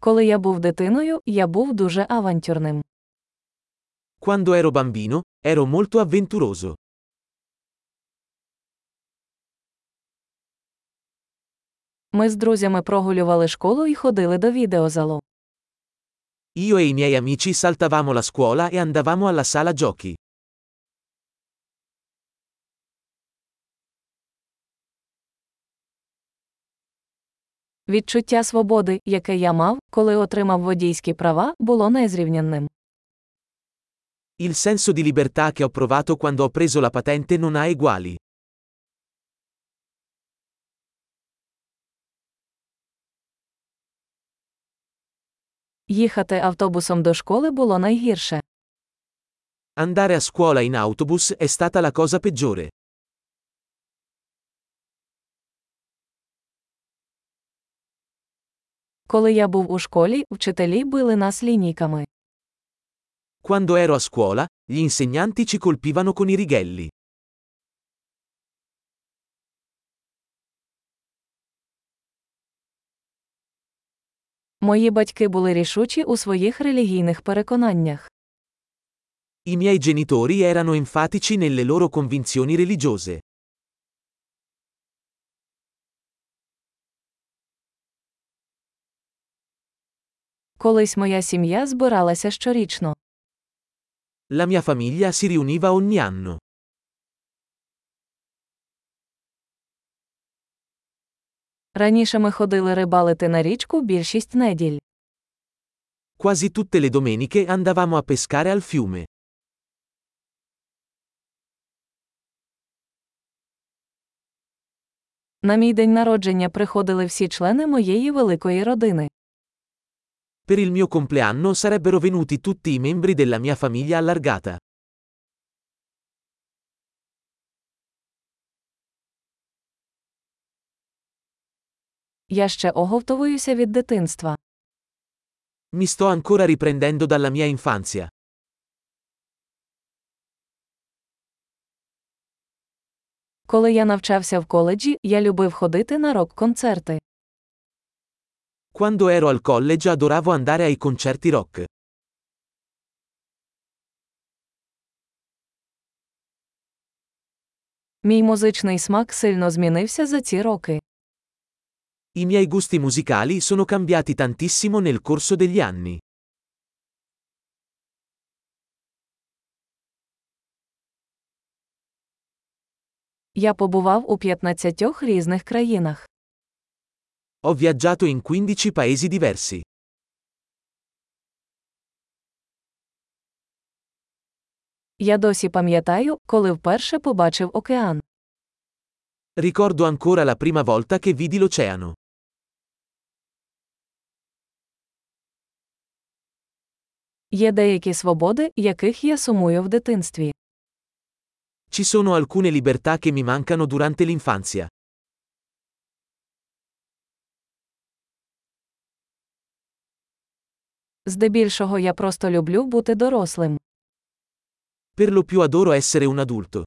Коли я був дитиною, я був дуже авантюрним. Quando ero bambino, ero molto avventuroso. Ми з друзями прогулювали школу і ходили до відеозалу. Io e i miei amici saltavamo la scuola e andavamo alla sala giochi. Відчуття свободи, яке я мав, коли отримав водійські права, було незрівнянним. Il senso di libertà che ho provato quando ho preso la patente non ha eguali. Їхати автобусом до школи було найгірше. Andare a scuola in autobus è stata la cosa peggiore. Коли я був у школі, вчителі били нас лінійками. Quando ero a scuola, gli insegnanti ci colpivano con i righelli. Мої батьки були рішучі у своїх релігійних переконаннях. I miei genitori erano enfatici nelle loro convinzioni religiose. Колись моя сім'я збиралася щорічно. La mia famiglia si riuniva ogni anno. Раніше ми ходили рибалити на річку більшість неділь. Quasi tutte le domeniche andavamo a pescare al fiume. На мій день народження приходили всі члени моєї великої родини. Per il mio compleanno sarebbero venuti tutti i membri della mia famiglia allargata. Я ще оговтовуюся від дитинства. Mi sto ancora riprendendo dalla mia infanzia. Коли я навчався в коледжі, я любив ходити на рок-концерти. Quando ero al college adoravo andare ai concerti rock. Мій музичний смак сильно змінився за ці роки. I miei gusti musicali sono cambiati tantissimo nel corso degli anni. Я побував у 15 різних країнах. Ho viaggiato in 15 paesi diversi. Я досі пам'ятаю, коли вперше побачив океан. Ricordo ancora la prima volta che vidi l'oceano. Є деякі свободи, яких я сумую в дитинстві. Ci sono alcune libertà che mi mancano durante l'infanzia. Здебільшого я просто люблю бути дорослим. Per lo più adoro essere un adulto.